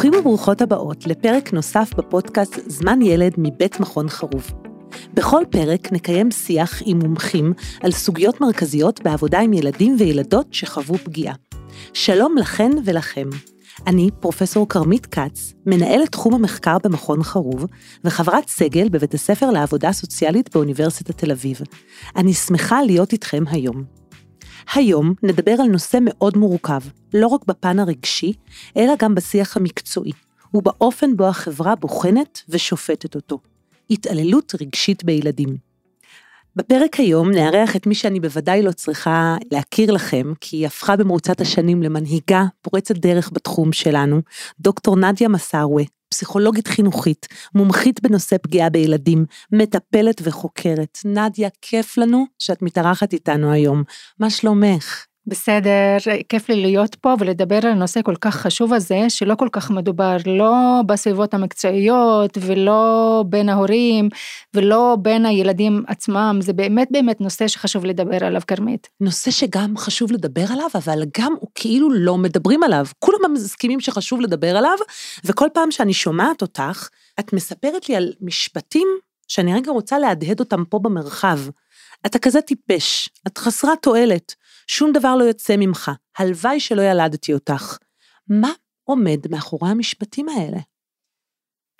ברוכים וברוכות הבאות לפרק נוסף בפודקאסט זמן ילד מבית מכון חרוב. בכל פרק נקיים שיח עם מומחים על סוגיות מרכזיות בעבודה עם ילדים וילדות שחוו פגיעה. שלום לכן ולכם. אני פרופסור כרמית כץ, מנהלת תחום המחקר במכון חרוב וחברת סגל בבית הספר לעבודה סוציאלית באוניברסיטת תל אביב. אני שמחה להיות איתכם היום. היום נדבר על נושא מאוד מורכב, לא רק בפן הרגשי, אלא גם בשיח המקצועי, ובאופן בו החברה בוחנת ושופטת אותו. התעללות רגשית בילדים. בפרק היום נארח את מי שאני בוודאי לא צריכה להכיר לכם, כי היא הפכה במרוצת השנים למנהיגה פורצת דרך בתחום שלנו, דוקטור נדיה מסארווי, פסיכולוגית חינוכית, מומחית בנושא פגיעה בילדים, מטפלת וחוקרת. נדיה, כיף לנו שאת מתארחת איתנו היום. מה שלומך? בסדר, כיף לי להיות פה ולדבר על נושא כל כך חשוב הזה, שלא כל כך מדובר לא בסביבות המקצועיות ולא בין ההורים ולא בין הילדים עצמם, זה באמת באמת נושא שחשוב לדבר עליו, כרמית. נושא שגם חשוב לדבר עליו, אבל גם הוא כאילו לא מדברים עליו. כולם מסכימים שחשוב לדבר עליו, וכל פעם שאני שומעת אותך, את מספרת לי על משפטים שאני רגע רוצה להדהד אותם פה במרחב. אתה כזה טיפש, את חסרת תועלת. שום דבר לא יוצא ממך, הלוואי שלא ילדתי אותך. מה עומד מאחורי המשפטים האלה?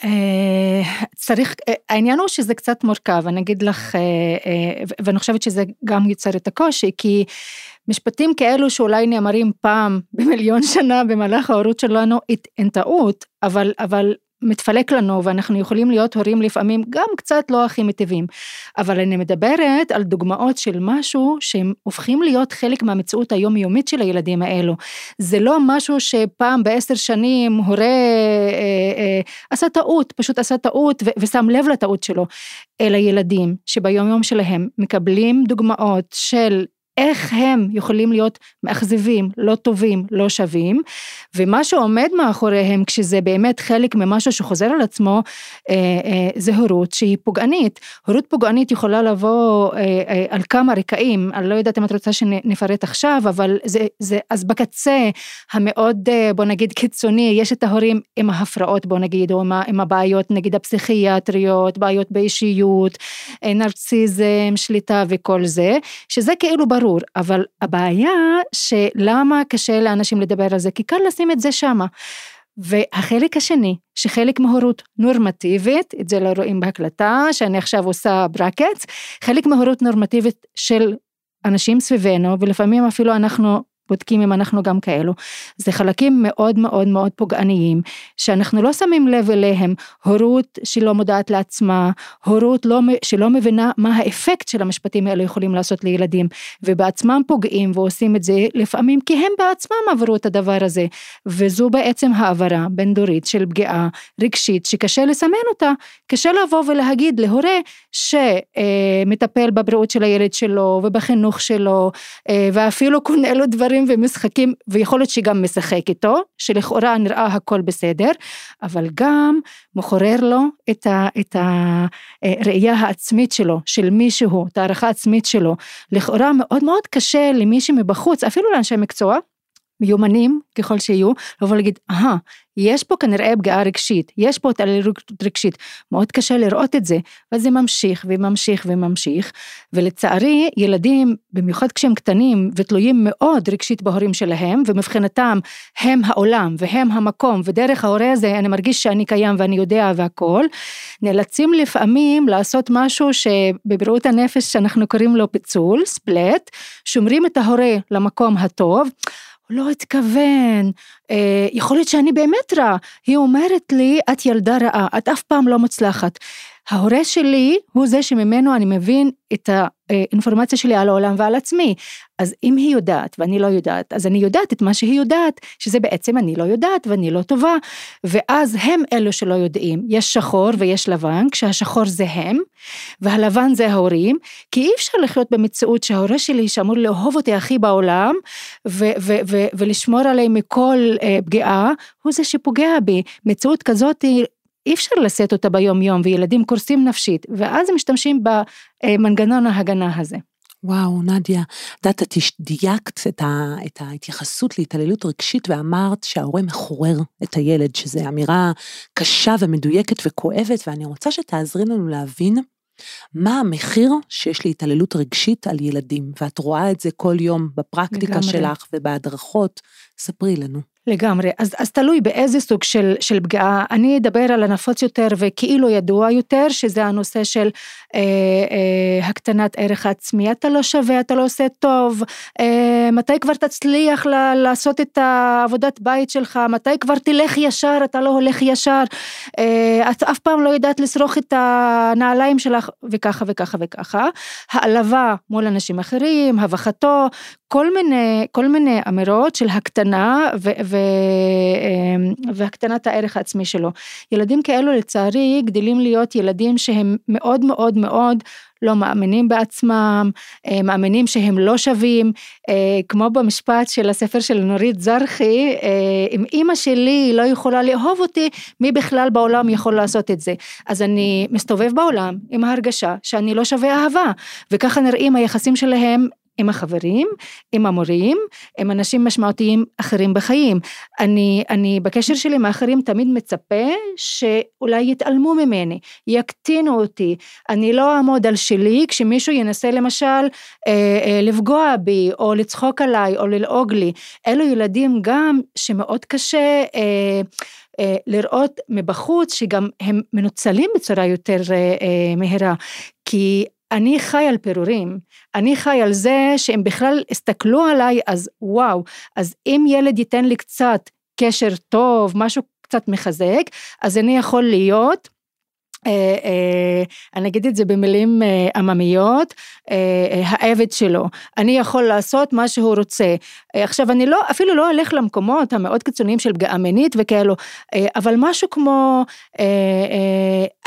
אה, צריך, אה, העניין הוא שזה קצת מורכב, אני אגיד לך, אה, ואני חושבת שזה גם יוצר את הקושי, כי משפטים כאלו שאולי נאמרים פעם במיליון שנה במהלך ההורות שלנו, אין טעות, אבל, אבל מתפלק לנו ואנחנו יכולים להיות הורים לפעמים גם קצת לא הכי מטיבים. אבל אני מדברת על דוגמאות של משהו שהם הופכים להיות חלק מהמציאות היומיומית של הילדים האלו. זה לא משהו שפעם בעשר שנים הורה אה, אה, עשה טעות, פשוט עשה טעות ו- ושם לב לטעות שלו, אלא ילדים שביום יום שלהם מקבלים דוגמאות של איך הם יכולים להיות מאכזבים, לא טובים, לא שווים, ומה שעומד מאחוריהם כשזה באמת חלק ממשהו שחוזר על עצמו, אה, אה, זה הורות שהיא פוגענית. הורות פוגענית יכולה לבוא אה, על כמה רקעים, אני לא יודעת אם את רוצה שנפרט עכשיו, אבל זה, זה, אז בקצה המאוד, בוא נגיד, קיצוני, יש את ההורים עם ההפרעות, בוא נגיד, או עם הבעיות, נגיד הפסיכיאטריות, בעיות באישיות, נרציזם, שליטה וכל זה, שזה כאילו ברור. אבל הבעיה שלמה קשה לאנשים לדבר על זה, כי קל לשים את זה שמה. והחלק השני, שחלק מהורות נורמטיבית, את זה לא רואים בהקלטה, שאני עכשיו עושה ברקטס, חלק מהורות נורמטיבית של אנשים סביבנו, ולפעמים אפילו אנחנו בודקים אם אנחנו גם כאלו. זה חלקים מאוד מאוד מאוד פוגעניים, שאנחנו לא שמים לב אליהם, הורות שלא מודעת לעצמה, הורות לא, שלא מבינה מה האפקט של המשפטים האלה יכולים לעשות לילדים, ובעצמם פוגעים ועושים את זה לפעמים כי הם בעצמם עברו את הדבר הזה, וזו בעצם העברה בין דורית של פגיעה רגשית שקשה לסמן אותה, קשה לבוא ולהגיד להורה שמטפל בבריאות של הילד שלו ובחינוך שלו, אה, ואפילו קונה לו דברים דברים ומשחקים, ויכול להיות שגם משחק איתו, שלכאורה נראה הכל בסדר, אבל גם מחורר לו את, ה, את הראייה העצמית שלו, של מישהו, את הערכה העצמית שלו. לכאורה מאוד מאוד קשה למי שמבחוץ, אפילו לאנשי מקצוע, מיומנים ככל שיהיו, לבוא להגיד, אהה, יש פה כנראה פגיעה רגשית, יש פה התעללות רגשית, מאוד קשה לראות את זה, ואז זה ממשיך וממשיך וממשיך, ולצערי ילדים, במיוחד כשהם קטנים ותלויים מאוד רגשית בהורים שלהם, ומבחינתם הם העולם והם המקום, ודרך ההורה הזה אני מרגיש שאני קיים ואני יודע והכל, נאלצים לפעמים לעשות משהו שבבריאות הנפש שאנחנו קוראים לו פיצול, ספלט, שומרים את ההורה למקום הטוב, לא התכוון, יכול להיות שאני באמת רע. היא אומרת לי, את ילדה רעה, את אף פעם לא מוצלחת. ההורה שלי הוא זה שממנו אני מבין את האינפורמציה שלי על העולם ועל עצמי. אז אם היא יודעת ואני לא יודעת, אז אני יודעת את מה שהיא יודעת, שזה בעצם אני לא יודעת ואני לא טובה, ואז הם אלו שלא יודעים. יש שחור ויש לבן, כשהשחור זה הם, והלבן זה ההורים, כי אי אפשר לחיות במציאות שההורה שלי שאמור לאהוב אותי הכי בעולם, ו- ו- ו- ולשמור עליי מכל אה, פגיעה, הוא זה שפוגע בי. מציאות כזאת אי אפשר לשאת אותה ביום יום וילדים קורסים נפשית ואז הם משתמשים במנגנון ההגנה הזה. וואו, נדיה, את יודעת, את דייקת את, ה, את ההתייחסות להתעללות רגשית ואמרת שההורה מחורר את הילד, שזו אמירה קשה ומדויקת וכואבת, ואני רוצה שתעזרי לנו להבין מה המחיר שיש להתעללות רגשית על ילדים, ואת רואה את זה כל יום בפרקטיקה. שלך ובהדרכות, ספרי לנו. לגמרי, אז, אז תלוי באיזה סוג של, של פגיעה, אני אדבר על הנפוץ יותר וכאילו ידוע יותר, שזה הנושא של אה, אה, הקטנת ערך העצמי, אתה לא שווה, אתה לא עושה טוב, אה, מתי כבר תצליח לעשות את העבודת בית שלך, מתי כבר תלך ישר, אתה לא הולך ישר, אה, את אף פעם לא יודעת לשרוך את הנעליים שלך, וככה וככה וככה, העלבה מול אנשים אחרים, הבכתו, כל מיני, כל מיני אמירות של הקטנה ו, ו, אמ, והקטנת הערך העצמי שלו. ילדים כאלו לצערי גדלים להיות ילדים שהם מאוד מאוד מאוד לא מאמינים בעצמם, אה, מאמינים שהם לא שווים, אה, כמו במשפט של הספר של נורית זרחי, אה, אם אימא שלי לא יכולה לאהוב אותי, מי בכלל בעולם יכול לעשות את זה? אז אני מסתובב בעולם עם ההרגשה שאני לא שווה אהבה, וככה נראים היחסים שלהם עם החברים, עם המורים, עם אנשים משמעותיים אחרים בחיים. אני, אני בקשר שלי עם האחרים תמיד מצפה שאולי יתעלמו ממני, יקטינו אותי, אני לא אעמוד על שלי כשמישהו ינסה למשל אה, אה, לפגוע בי או לצחוק עליי או ללעוג לי. אלו ילדים גם שמאוד קשה אה, אה, לראות מבחוץ שגם הם מנוצלים בצורה יותר אה, אה, מהירה, כי אני חי על פירורים, אני חי על זה שהם בכלל הסתכלו עליי, אז וואו, אז אם ילד ייתן לי קצת קשר טוב, משהו קצת מחזק, אז אני יכול להיות אני אגיד את זה במילים אה, עממיות, העבד שלו, אני יכול לעשות מה שהוא רוצה. עכשיו אני לא, אפילו לא אלך למקומות המאוד קיצוניים של פגיעה מינית וכאלו, אבל משהו כמו,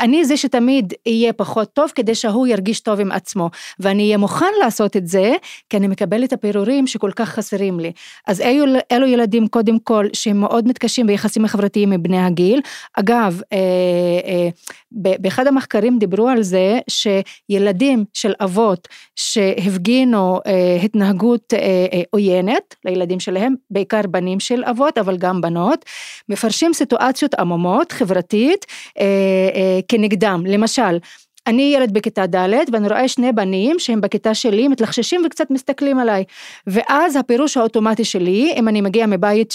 אני זה שתמיד יהיה פחות טוב כדי שהוא ירגיש טוב עם עצמו, ואני אהיה מוכן לעשות את זה, כי אני מקבל את הפירורים שכל כך חסרים לי. אז אלו, אלו ילדים קודם כל שהם מאוד מתקשים ביחסים החברתיים מבני הגיל. אגב, באחד המחקרים דיברו על זה שילדים של אבות שהפגינו אה, התנהגות אה, אה, עוינת לילדים שלהם, בעיקר בנים של אבות אבל גם בנות, מפרשים סיטואציות עמומות חברתית כנגדם, למשל אני ילד בכיתה ד' ואני רואה שני בנים שהם בכיתה שלי מתלחששים וקצת מסתכלים עליי. ואז הפירוש האוטומטי שלי אם אני מגיע מבית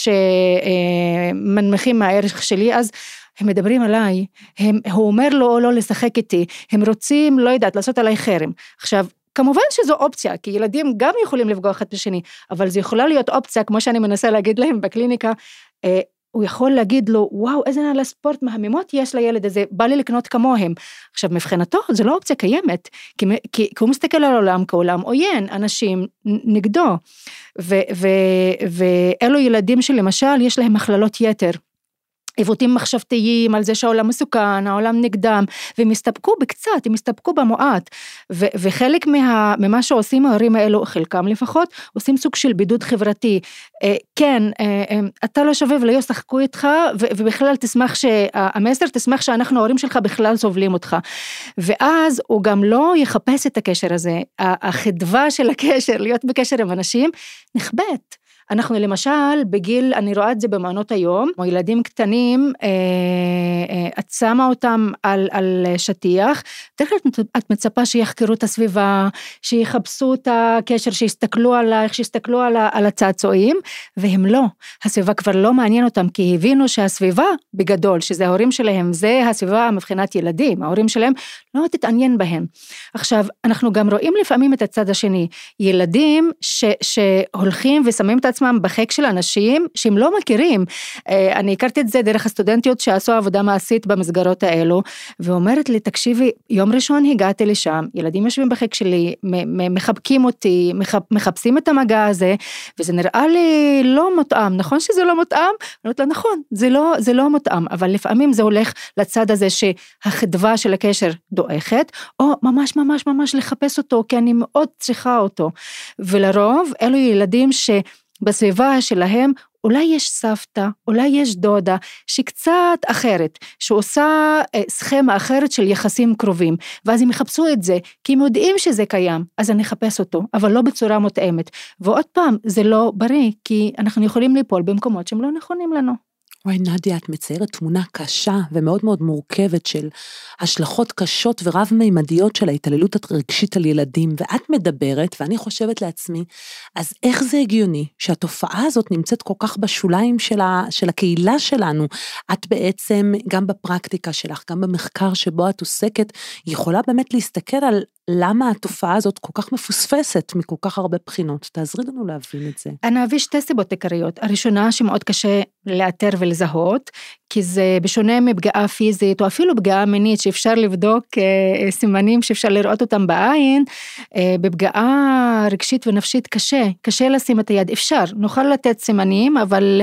שמנמיכים מהערך שלי אז הם מדברים עליי, הם, הוא אומר לו לא לשחק איתי, הם רוצים, לא יודעת, לעשות עליי חרם. עכשיו, כמובן שזו אופציה, כי ילדים גם יכולים לפגוע אחד בשני, אבל זו יכולה להיות אופציה, כמו שאני מנסה להגיד להם בקליניקה, אה, הוא יכול להגיד לו, וואו, איזה נעלי ספורט מהממות יש לילד הזה, בא לי לקנות כמוהם. עכשיו, מבחינתו, זו לא אופציה קיימת, כי, כי, כי הוא מסתכל על העולם כעולם עוין, אנשים נגדו. ואלו ילדים שלמשל, יש להם הכללות יתר. עיוותים מחשבתיים על זה שהעולם מסוכן, העולם נגדם, והם הסתפקו בקצת, הם הסתפקו במועט. ו- וחלק מה- ממה שעושים ההורים האלו, חלקם לפחות, עושים סוג של בידוד חברתי. אה, כן, אה, אה, אתה לא שווה ולא ישחקו איתך, ו- ובכלל תשמח שהמסר, תשמח שאנחנו ההורים שלך בכלל סובלים אותך. ואז הוא גם לא יחפש את הקשר הזה, החדווה של הקשר, להיות בקשר עם אנשים, נכבדת. אנחנו למשל בגיל, אני רואה את זה במעונות היום, או ילדים קטנים, אה, אה, את שמה אותם על, על שטיח, תכף את מצפה שיחקרו את הסביבה, שיחפשו את הקשר, שיסתכלו עלייך, שיסתכלו על, על הצעצועים, והם לא, הסביבה כבר לא מעניין אותם, כי הבינו שהסביבה בגדול, שזה ההורים שלהם, זה הסביבה מבחינת ילדים, ההורים שלהם לא תתעניין בהם. עכשיו, אנחנו גם רואים לפעמים את הצד השני, ילדים ש, שהולכים ושמים את עצמם בחיק של אנשים שהם לא מכירים. אה, אני הכרתי את זה דרך הסטודנטיות שעשו עבודה מעשית במסגרות האלו, ואומרת לי, תקשיבי, יום ראשון הגעתי לשם, ילדים יושבים בחיק שלי, מחבקים אותי, מחפשים את המגע הזה, וזה נראה לי לא מותאם, נכון שזה לא מותאם? אני אומרת לה, נכון, זה לא, זה לא מותאם, אבל לפעמים זה הולך לצד הזה שהחדווה של הקשר דועכת, או ממש ממש ממש לחפש אותו, כי אני מאוד צריכה אותו. ולרוב אלו ילדים ש... בסביבה שלהם אולי יש סבתא, אולי יש דודה, שקצת אחרת, שעושה אה, סכמה אחרת של יחסים קרובים, ואז הם יחפשו את זה, כי הם יודעים שזה קיים, אז אני אחפש אותו, אבל לא בצורה מותאמת. ועוד פעם, זה לא בריא, כי אנחנו יכולים ליפול במקומות שהם לא נכונים לנו. וואי, נדיה, את מציירת תמונה קשה ומאוד מאוד מורכבת של השלכות קשות ורב-מימדיות של ההתעללות הרגשית על ילדים, ואת מדברת, ואני חושבת לעצמי, אז איך זה הגיוני שהתופעה הזאת נמצאת כל כך בשוליים של, ה, של הקהילה שלנו? את בעצם, גם בפרקטיקה שלך, גם במחקר שבו את עוסקת, יכולה באמת להסתכל על למה התופעה הזאת כל כך מפוספסת מכל כך הרבה בחינות. תעזרי לנו להבין את זה. אני אביא שתי סיבות עיקריות. הראשונה, שמאוד קשה לאתר ולזהות, כי זה בשונה מפגיעה פיזית או אפילו פגיעה מינית שאפשר לבדוק אה, סימנים שאפשר לראות אותם בעין, אה, בפגיעה רגשית ונפשית קשה, קשה לשים את היד, אפשר, נוכל לתת סימנים, אבל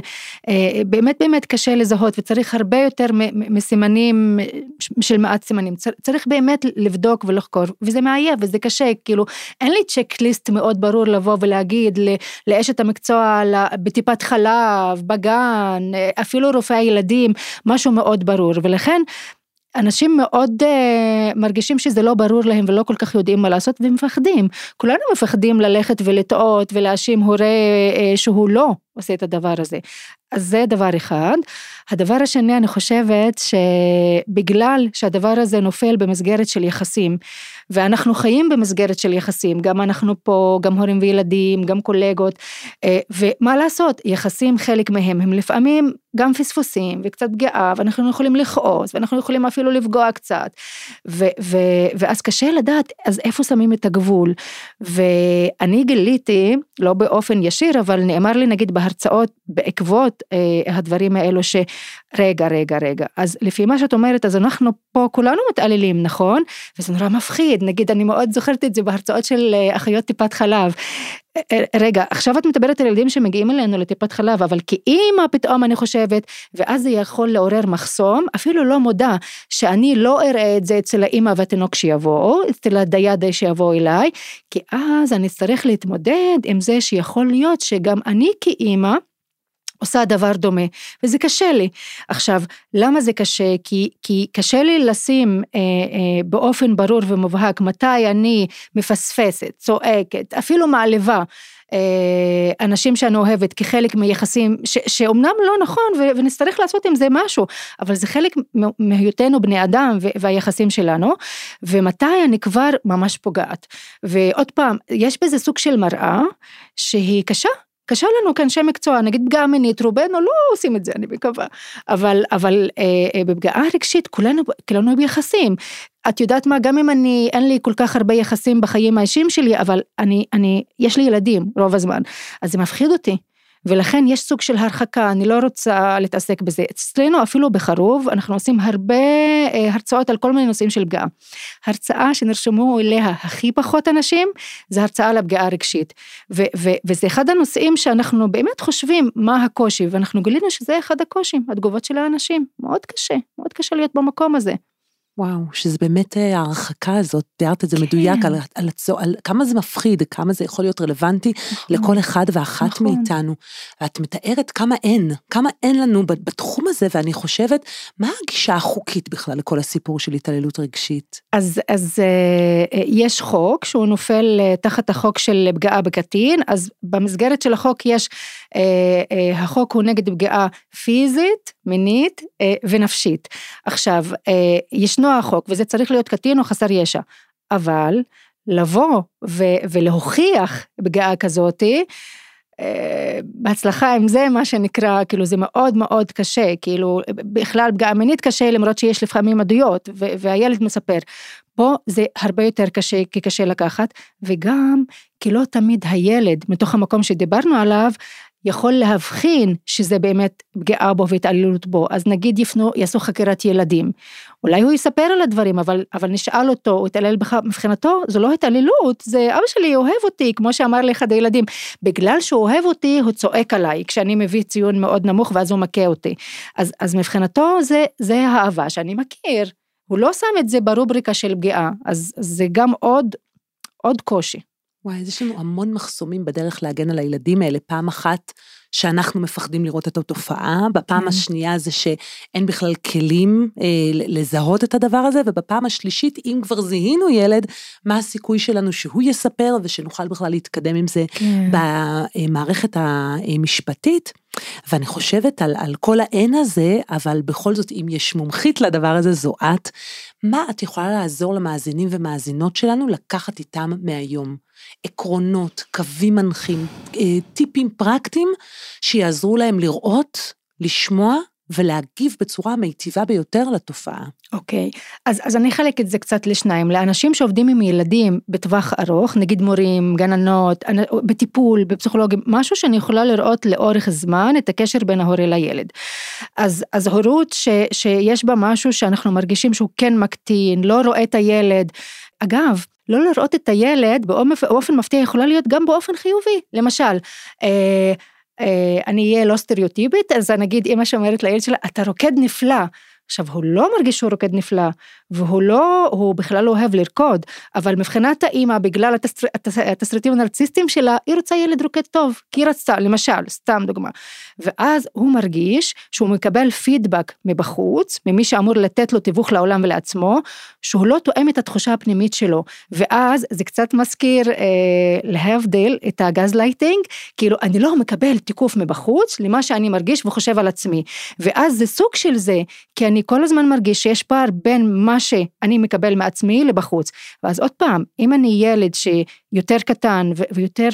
אה, באמת באמת קשה לזהות וצריך הרבה יותר מסימנים של מעט סימנים, צריך באמת לבדוק ולחקור, וזה מעייף וזה קשה, כאילו אין לי צ'קליסט מאוד ברור לבוא ולהגיד לאשת המקצוע בטיפת חלב, בגן, אפילו רופאי ילדים, משהו מאוד ברור, ולכן אנשים מאוד uh, מרגישים שזה לא ברור להם ולא כל כך יודעים מה לעשות ומפחדים. כולנו מפחדים ללכת ולטעות ולהאשים הורה uh, שהוא לא עושה את הדבר הזה. אז זה דבר אחד. הדבר השני, אני חושבת שבגלל שהדבר הזה נופל במסגרת של יחסים, ואנחנו חיים במסגרת של יחסים, גם אנחנו פה, גם הורים וילדים, גם קולגות, אה, ומה לעשות, יחסים חלק מהם הם לפעמים גם פספוסים וקצת פגיעה, ואנחנו יכולים לכעוס, ואנחנו יכולים אפילו לפגוע קצת, ו- ו- ואז קשה לדעת, אז איפה שמים את הגבול? ואני גיליתי, לא באופן ישיר, אבל נאמר לי נגיד בהרצאות בעקבות אה, הדברים האלו שרגע, רגע, רגע, אז לפי מה שאת אומרת, אז אנחנו פה כולנו מתעללים, נכון? וזה נורא מפחיד, נגיד אני מאוד זוכרת את זה בהרצאות של אה, אחיות טיפת חלב. אה, אה, רגע, עכשיו את מדברת על ילדים שמגיעים אלינו לטיפת חלב, אבל כאימא פתאום אני חושבת, ואז זה יכול לעורר מחסום, אפילו לא מודע, שאני לא אראה את זה אצל האימא והתינוק שיבואו, אצל הדייד שיבוא אליי, כי אז אני אצטרך להתמודד עם זה שיכול להיות שגם אני כאימא, עושה דבר דומה, וזה קשה לי. עכשיו, למה זה קשה? כי, כי קשה לי לשים אה, אה, באופן ברור ומובהק מתי אני מפספסת, צועקת, אפילו מעליבה. אה, אנשים שאני אוהבת כחלק מיחסים ש, שאומנם לא נכון ו, ונצטרך לעשות עם זה משהו, אבל זה חלק מהיותנו בני אדם ו, והיחסים שלנו, ומתי אני כבר ממש פוגעת. ועוד פעם, יש בזה סוג של מראה שהיא קשה, קשה לנו כאנשי מקצוע, נגיד פגיעה מינית, רובנו לא עושים את זה, אני מקווה, אבל, אבל אה, אה, בפגיעה רגשית כולנו, כולנו ביחסים. את יודעת מה, גם אם אני, אין לי כל כך הרבה יחסים בחיים האישיים שלי, אבל אני, אני, יש לי ילדים רוב הזמן, אז זה מפחיד אותי. ולכן יש סוג של הרחקה, אני לא רוצה להתעסק בזה. אצלנו אפילו בחרוב, אנחנו עושים הרבה אה, הרצאות על כל מיני נושאים של פגיעה. הרצאה שנרשמו אליה הכי פחות אנשים, זה הרצאה על הפגיעה הרגשית. ו- ו- וזה אחד הנושאים שאנחנו באמת חושבים מה הקושי, ואנחנו גילינו שזה אחד הקושים, התגובות של האנשים. מאוד קשה, מאוד קשה להיות במקום הזה. וואו, שזה באמת אה, ההרחקה הזאת, תיארת את זה כן. מדויק, על, על, על, על כמה זה מפחיד, כמה זה יכול להיות רלוונטי נכון, לכל אחד ואחת נכון. מאיתנו. ואת מתארת כמה אין, כמה אין לנו בתחום הזה, ואני חושבת, מה הגישה החוקית בכלל לכל הסיפור של התעללות רגשית? אז, אז אה, יש חוק שהוא נופל אה, תחת החוק של פגיעה בקטין, אז במסגרת של החוק יש, החוק הוא נגד פגיעה פיזית, מינית ונפשית. עכשיו, ישנו החוק וזה צריך להיות קטין או חסר ישע, אבל לבוא ו- ולהוכיח פגיעה כזאתי, אה, בהצלחה עם זה מה שנקרא כאילו זה מאוד מאוד קשה כאילו בכלל פגיעה מינית קשה למרות שיש לפעמים עדויות והילד מספר פה זה הרבה יותר קשה כי קשה לקחת וגם כי לא תמיד הילד מתוך המקום שדיברנו עליו יכול להבחין שזה באמת פגיעה בו והתעללות בו, אז נגיד יפנו, יעשו חקירת ילדים. אולי הוא יספר על הדברים, אבל, אבל נשאל אותו, הוא התעלל בך, מבחינתו זו לא התעללות, זה אבא שלי אוהב אותי, כמו שאמר לי אחד הילדים. בגלל שהוא אוהב אותי, הוא צועק עליי, כשאני מביא ציון מאוד נמוך ואז הוא מכה אותי. אז, אז מבחינתו זה, זה האהבה שאני מכיר. הוא לא שם את זה ברובריקה של פגיעה, אז, זה גם עוד, עוד קושי. וואי, אז יש לנו המון מחסומים בדרך להגן על הילדים האלה. פעם אחת, שאנחנו מפחדים לראות את התופעה, בפעם כן. השנייה זה שאין בכלל כלים אה, לזהות את הדבר הזה, ובפעם השלישית, אם כבר זיהינו ילד, מה הסיכוי שלנו שהוא יספר ושנוכל בכלל להתקדם עם זה כן. במערכת המשפטית. ואני חושבת על, על כל ה-N הזה, אבל בכל זאת, אם יש מומחית לדבר הזה, זו את. מה את יכולה לעזור למאזינים ומאזינות שלנו לקחת איתם מהיום? עקרונות, קווים מנחים, אה, טיפים פרקטיים שיעזרו להם לראות, לשמוע ולהגיב בצורה המיטיבה ביותר לתופעה. אוקיי, okay. אז, אז אני אחלק את זה קצת לשניים. לאנשים שעובדים עם ילדים בטווח ארוך, נגיד מורים, גננות, בטיפול, בפסיכולוגים, משהו שאני יכולה לראות לאורך זמן את הקשר בין ההורה לילד. אז, אז הורות ש, שיש בה משהו שאנחנו מרגישים שהוא כן מקטין, לא רואה את הילד. אגב, לא לראות את הילד באופן מפתיע יכולה להיות גם באופן חיובי. למשל, אה, אני אהיה לא סטריאוטיפית, אז נגיד אמא שאומרת לילד שלה, אתה רוקד נפלא. עכשיו, הוא לא מרגיש שהוא רוקד נפלא, והוא לא, הוא בכלל לא אוהב לרקוד, אבל מבחינת האימא, בגלל התסר, התסריטים הנרציסטיים שלה, היא רוצה ילד רוקד טוב, כי היא רצתה, למשל, סתם דוגמה. ואז הוא מרגיש שהוא מקבל פידבק מבחוץ, ממי שאמור לתת לו תיווך לעולם ולעצמו, שהוא לא תואם את התחושה הפנימית שלו. ואז זה קצת מזכיר, אה, להבדיל, את הגז לייטינג, כאילו, אני לא מקבל תיקוף מבחוץ למה שאני מרגיש וחושב על עצמי. ואז זה סוג של זה, כי אני כל הזמן מרגיש שיש פער בין מה שאני מקבל מעצמי לבחוץ. ואז עוד פעם, אם אני ילד שיותר קטן ויותר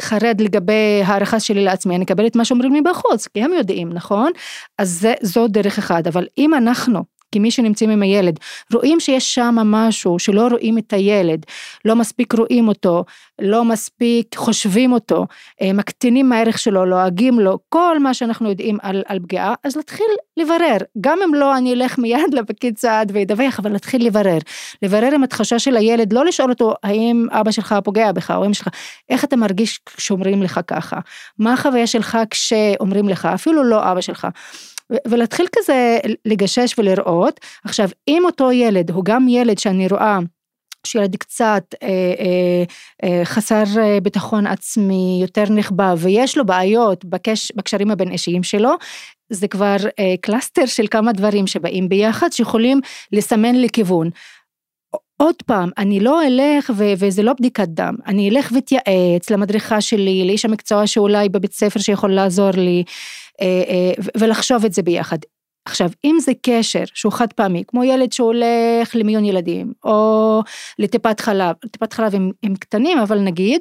חרד לגבי הערכה שלי לעצמי, אני אקבל את מה שאומרים לי בחוץ, כי הם יודעים, נכון? אז זה, זו דרך אחת, אבל אם אנחנו כמי שנמצאים עם הילד, רואים שיש שם משהו שלא רואים את הילד, לא מספיק רואים אותו, לא מספיק חושבים אותו, אה, מקטינים מהערך שלו, לועגים לו, כל מה שאנחנו יודעים על, על פגיעה, אז להתחיל לברר, גם אם לא אני אלך מיד לפקיד סעד וידווח, אבל להתחיל לברר, לברר עם התחושה של הילד, לא לשאול אותו האם אבא שלך פוגע בך או אמא שלך, איך אתה מרגיש כשאומרים לך ככה, מה החוויה שלך כשאומרים לך, אפילו לא אבא שלך. ולהתחיל כזה לגשש ולראות. עכשיו, אם אותו ילד הוא גם ילד שאני רואה שילד קצת אה, אה, אה, חסר אה, ביטחון עצמי, יותר נכבה, ויש לו בעיות בקש, בקשרים הבין אישיים שלו, זה כבר אה, cluster של כמה דברים שבאים ביחד, שיכולים לסמן לי כיוון. עוד פעם, אני לא אלך ו- וזה לא בדיקת דם, אני אלך ואתייעץ למדריכה שלי, לאיש המקצוע שאולי בבית ספר שיכול לעזור לי, אה, אה, ולחשוב את זה ביחד. עכשיו, אם זה קשר שהוא חד פעמי, כמו ילד שהולך למיון ילדים, או לטיפת חלב, טיפת חלב הם, הם קטנים, אבל נגיד,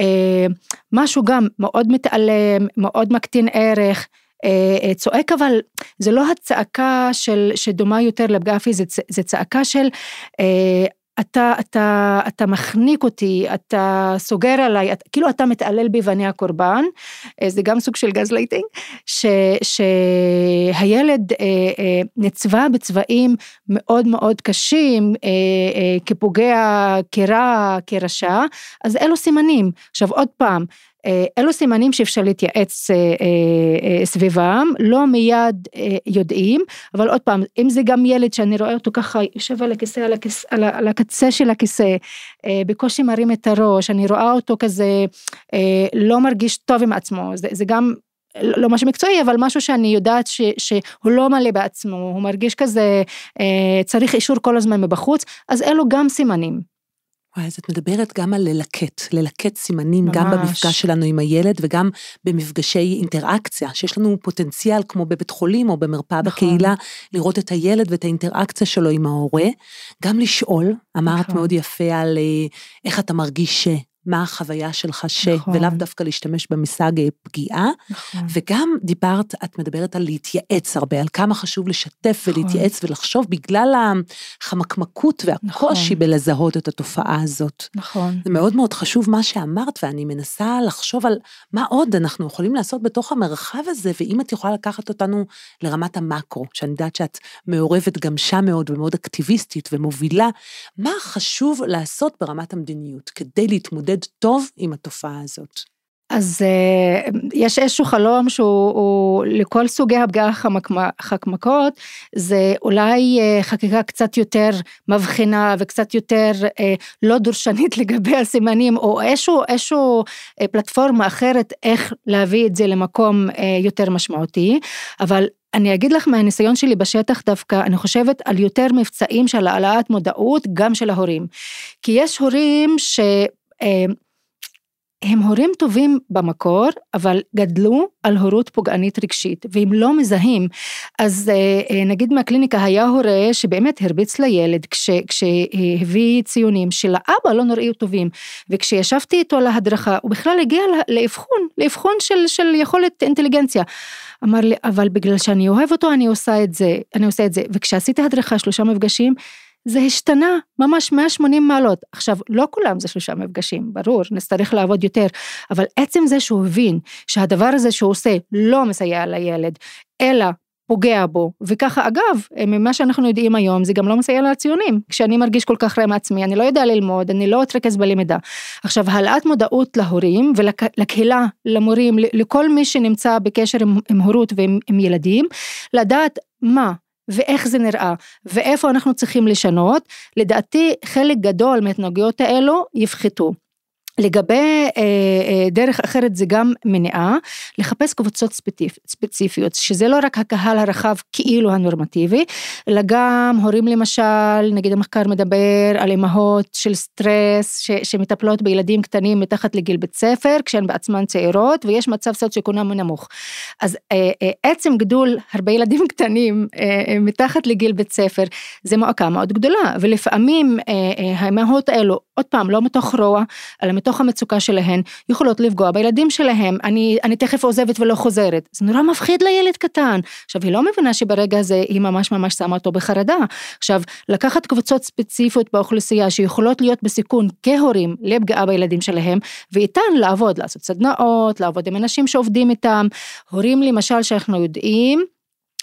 אה, משהו גם מאוד מתעלם, מאוד מקטין ערך, צועק, אבל זה לא הצעקה של, שדומה יותר לפגיעה פיזית, זה, צעקה של אתה, אתה, אתה מחניק אותי, אתה סוגר עליי, את, כאילו אתה מתעלל בי ואני הקורבן, אה, זה גם סוג של גז לייטינג, שהילד אה, אה, נצבע בצבעים מאוד מאוד קשים, אה, אה, כפוגע, כרע, כרשע, אז אלו סימנים. עכשיו עוד פעם, אה, אלו סימנים שאפשר להתייעץ אה, אה, סביבם, לא מיד יודעים, אבל עוד פעם, אם זה גם ילד שאני רואה אותו ככה יושב על הכיסא, על, הכיס, על, על הקצה של הכיסא, בקושי מרים את הראש, אני רואה אותו כזה לא מרגיש טוב עם עצמו, זה, זה גם לא משהו מקצועי, אבל משהו שאני יודעת ש, שהוא לא מלא בעצמו, הוא מרגיש כזה, צריך אישור כל הזמן מבחוץ, אז אלו גם סימנים. וואי, אז את מדברת גם על ללקט, ללקט סימנים, ממש. גם במפגש שלנו עם הילד וגם במפגשי אינטראקציה, שיש לנו פוטנציאל כמו בבית חולים או במרפאה נכון. בקהילה, לראות את הילד ואת האינטראקציה שלו עם ההורה, גם לשאול, אמרת נכון. מאוד יפה על אה, איך אתה מרגיש ש... מה החוויה שלך ש... נכון. ולאו דווקא להשתמש במושג אה, פגיעה. נכון. וגם דיברת, את מדברת על להתייעץ הרבה, על כמה חשוב לשתף נכון. ולהתייעץ ולחשוב בגלל החמקמקות והקושי נכון. בלזהות את התופעה הזאת. נכון. זה מאוד מאוד חשוב מה שאמרת, ואני מנסה לחשוב על מה עוד אנחנו יכולים לעשות בתוך המרחב הזה, ואם את יכולה לקחת אותנו לרמת המקרו, שאני יודעת שאת מעורבת גם שם מאוד ומאוד אקטיביסטית ומובילה, מה חשוב לעשות ברמת המדיניות כדי להתמודד להתמודד טוב עם התופעה הזאת. אז uh, יש איזשהו חלום שהוא לכל סוגי הפגיעה החמקמקות, זה אולי uh, חקיקה קצת יותר מבחינה וקצת יותר uh, לא דורשנית לגבי הסימנים, או איזשהו, איזשהו uh, פלטפורמה אחרת איך להביא את זה למקום uh, יותר משמעותי, אבל אני אגיד לך מהניסיון שלי בשטח דווקא, אני חושבת על יותר מבצעים של העלאת מודעות גם של ההורים. כי יש הורים ש... הם הורים טובים במקור, אבל גדלו על הורות פוגענית רגשית, והם לא מזהים. אז אה, אה, נגיד מהקליניקה היה הורה שבאמת הרביץ לילד כש, כשהביא ציונים שלאבא לא נראו טובים, וכשישבתי איתו להדרכה, הוא בכלל הגיע לאבחון, לאבחון של, של יכולת אינטליגנציה. אמר לי, אבל בגלל שאני אוהב אותו אני עושה את זה, אני עושה את זה. וכשעשיתי הדרכה שלושה מפגשים, זה השתנה ממש 180 מעלות. עכשיו, לא כולם זה שלושה מפגשים, ברור, נצטרך לעבוד יותר, אבל עצם זה שהוא הבין שהדבר הזה שהוא עושה לא מסייע לילד, אלא פוגע בו, וככה אגב, ממה שאנחנו יודעים היום, זה גם לא מסייע לציונים. כשאני מרגיש כל כך רע מעצמי, אני לא יודע ללמוד, אני לא אתרכז בלמידה. עכשיו, העלאת מודעות להורים ולקהילה, למורים, לכל מי שנמצא בקשר עם, עם הורות ועם עם ילדים, לדעת מה ואיך זה נראה, ואיפה אנחנו צריכים לשנות, לדעתי חלק גדול מההתנהגויות האלו יפחתו. לגבי אה, אה, דרך אחרת זה גם מניעה, לחפש קבוצות ספציפ, ספציפיות, שזה לא רק הקהל הרחב כאילו הנורמטיבי, אלא גם הורים למשל, נגיד המחקר מדבר על אמהות של סטרס ש, שמטפלות בילדים קטנים מתחת לגיל בית ספר, כשהן בעצמן צעירות ויש מצב סוציו-אקונומי נמוך. אז אה, אה, עצם גידול הרבה ילדים קטנים אה, אה, מתחת לגיל בית ספר, זה מועקה מאוד גדולה, ולפעמים אה, אה, האמהות האלו, עוד פעם, לא מתוך רוע, אלא מתוך המצוקה שלהן, יכולות לפגוע בילדים שלהם, אני, אני תכף עוזבת ולא חוזרת. זה נורא מפחיד לילד קטן. עכשיו, היא לא מבינה שברגע הזה היא ממש ממש שמה אותו בחרדה. עכשיו, לקחת קבוצות ספציפיות באוכלוסייה שיכולות להיות בסיכון כהורים לפגיעה בילדים שלהם, ואיתן לעבוד, לעשות סדנאות, לעבוד עם אנשים שעובדים איתם. הורים למשל שאנחנו יודעים,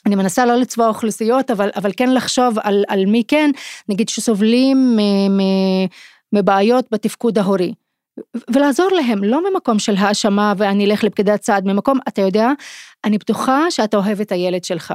אני מנסה לא לצבוע אוכלוסיות, אבל, אבל כן לחשוב על, על מי כן, נגיד שסובלים מבעיות בתפקוד ההורי. ולעזור להם, לא ממקום של האשמה ואני אלך לפקידת סעד, ממקום, אתה יודע, אני בטוחה שאתה אוהב את הילד שלך.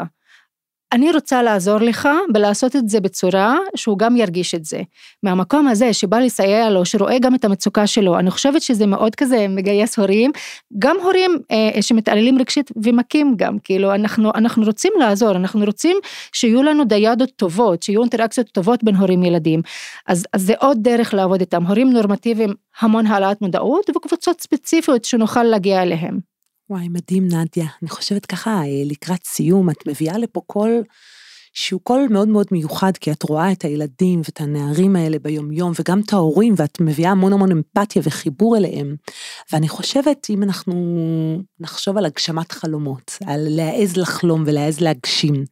אני רוצה לעזור לך ולעשות את זה בצורה שהוא גם ירגיש את זה. מהמקום הזה שבא לסייע לו, שרואה גם את המצוקה שלו, אני חושבת שזה מאוד כזה מגייס הורים, גם הורים אה, שמתעללים רגשית ומכים גם, כאילו אנחנו, אנחנו רוצים לעזור, אנחנו רוצים שיהיו לנו דיאדות טובות, שיהיו אינטראקציות טובות בין הורים ילדים. אז, אז זה עוד דרך לעבוד איתם, הורים נורמטיביים, המון העלאת מודעות וקבוצות ספציפיות שנוכל להגיע אליהם. וואי, מדהים, נדיה. אני חושבת ככה, אה, לקראת סיום, את מביאה לפה קול שהוא קול מאוד מאוד מיוחד, כי את רואה את הילדים ואת הנערים האלה ביומיום, וגם את ההורים, ואת מביאה המון המון אמפתיה וחיבור אליהם. ואני חושבת, אם אנחנו נחשוב על הגשמת חלומות, על להעז לחלום ולהעז להגשים,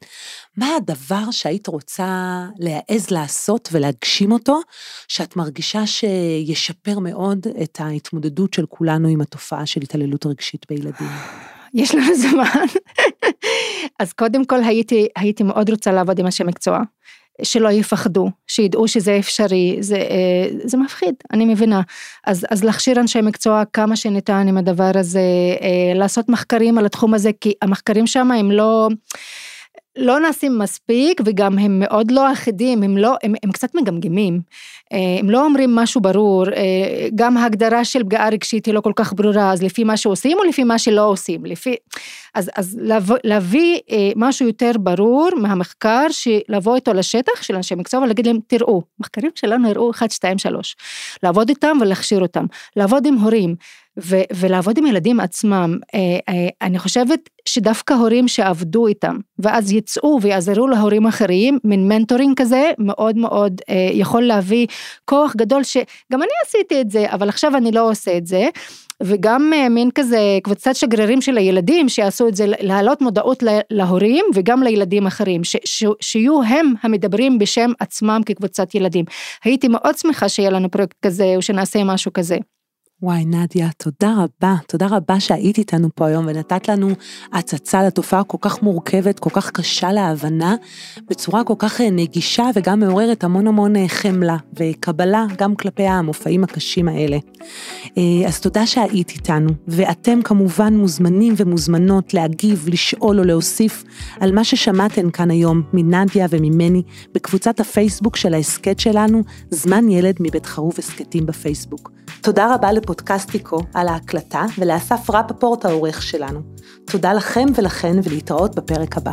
מה הדבר שהיית רוצה להעז לעשות ולהגשים אותו, שאת מרגישה שישפר מאוד את ההתמודדות של כולנו עם התופעה של התעללות רגשית בילדים? יש לנו זמן. אז קודם כל הייתי, הייתי מאוד רוצה לעבוד עם אנשי מקצוע. שלא יפחדו, שידעו שזה אפשרי, זה, אה, זה מפחיד, אני מבינה. אז, אז להכשיר אנשי מקצוע כמה שניתן עם הדבר הזה, אה, לעשות מחקרים על התחום הזה, כי המחקרים שם הם לא... לא נעשים מספיק וגם הם מאוד לא אחידים, הם לא, הם, הם קצת מגמגמים, אה, הם לא אומרים משהו ברור, אה, גם ההגדרה של פגיעה רגשית היא לא כל כך ברורה, אז לפי מה שעושים או לפי מה שלא עושים, לפי, אז, אז להביא, להביא אה, משהו יותר ברור מהמחקר, לבוא איתו לשטח של אנשי מקצוע ולהגיד להם, תראו, מחקרים שלנו הראו 1, 2, 3, לעבוד איתם ולהכשיר אותם, לעבוד עם הורים, ו- ולעבוד עם ילדים עצמם, אה, אה, אני חושבת שדווקא הורים שעבדו איתם, ואז יצאו ויעזרו להורים אחרים, מין מנטורינג כזה, מאוד מאוד אה, יכול להביא כוח גדול, שגם אני עשיתי את זה, אבל עכשיו אני לא עושה את זה. וגם מין כזה קבוצת שגרירים של הילדים שיעשו את זה, להעלות מודעות להורים וגם לילדים אחרים, ש, ש, שיהיו הם המדברים בשם עצמם כקבוצת ילדים. הייתי מאוד שמחה שיהיה לנו פרויקט כזה או שנעשה משהו כזה. וואי, נדיה, תודה רבה. תודה רבה שהיית איתנו פה היום ונתת לנו הצצה לתופעה כל כך מורכבת, כל כך קשה להבנה, בצורה כל כך אה, נגישה וגם מעוררת המון המון אה, חמלה וקבלה גם כלפי המופעים הקשים האלה. אה, אז תודה שהיית איתנו, ואתם כמובן מוזמנים ומוזמנות להגיב, לשאול או להוסיף על מה ששמעתם כאן היום מנדיה וממני בקבוצת הפייסבוק של ההסכת שלנו, זמן ילד מבית חרוב הסכתים בפייסבוק. תודה רבה לפודקאסטיקו על ההקלטה ולאסף רפפורט העורך שלנו. תודה לכם ולכן ולהתראות בפרק הבא.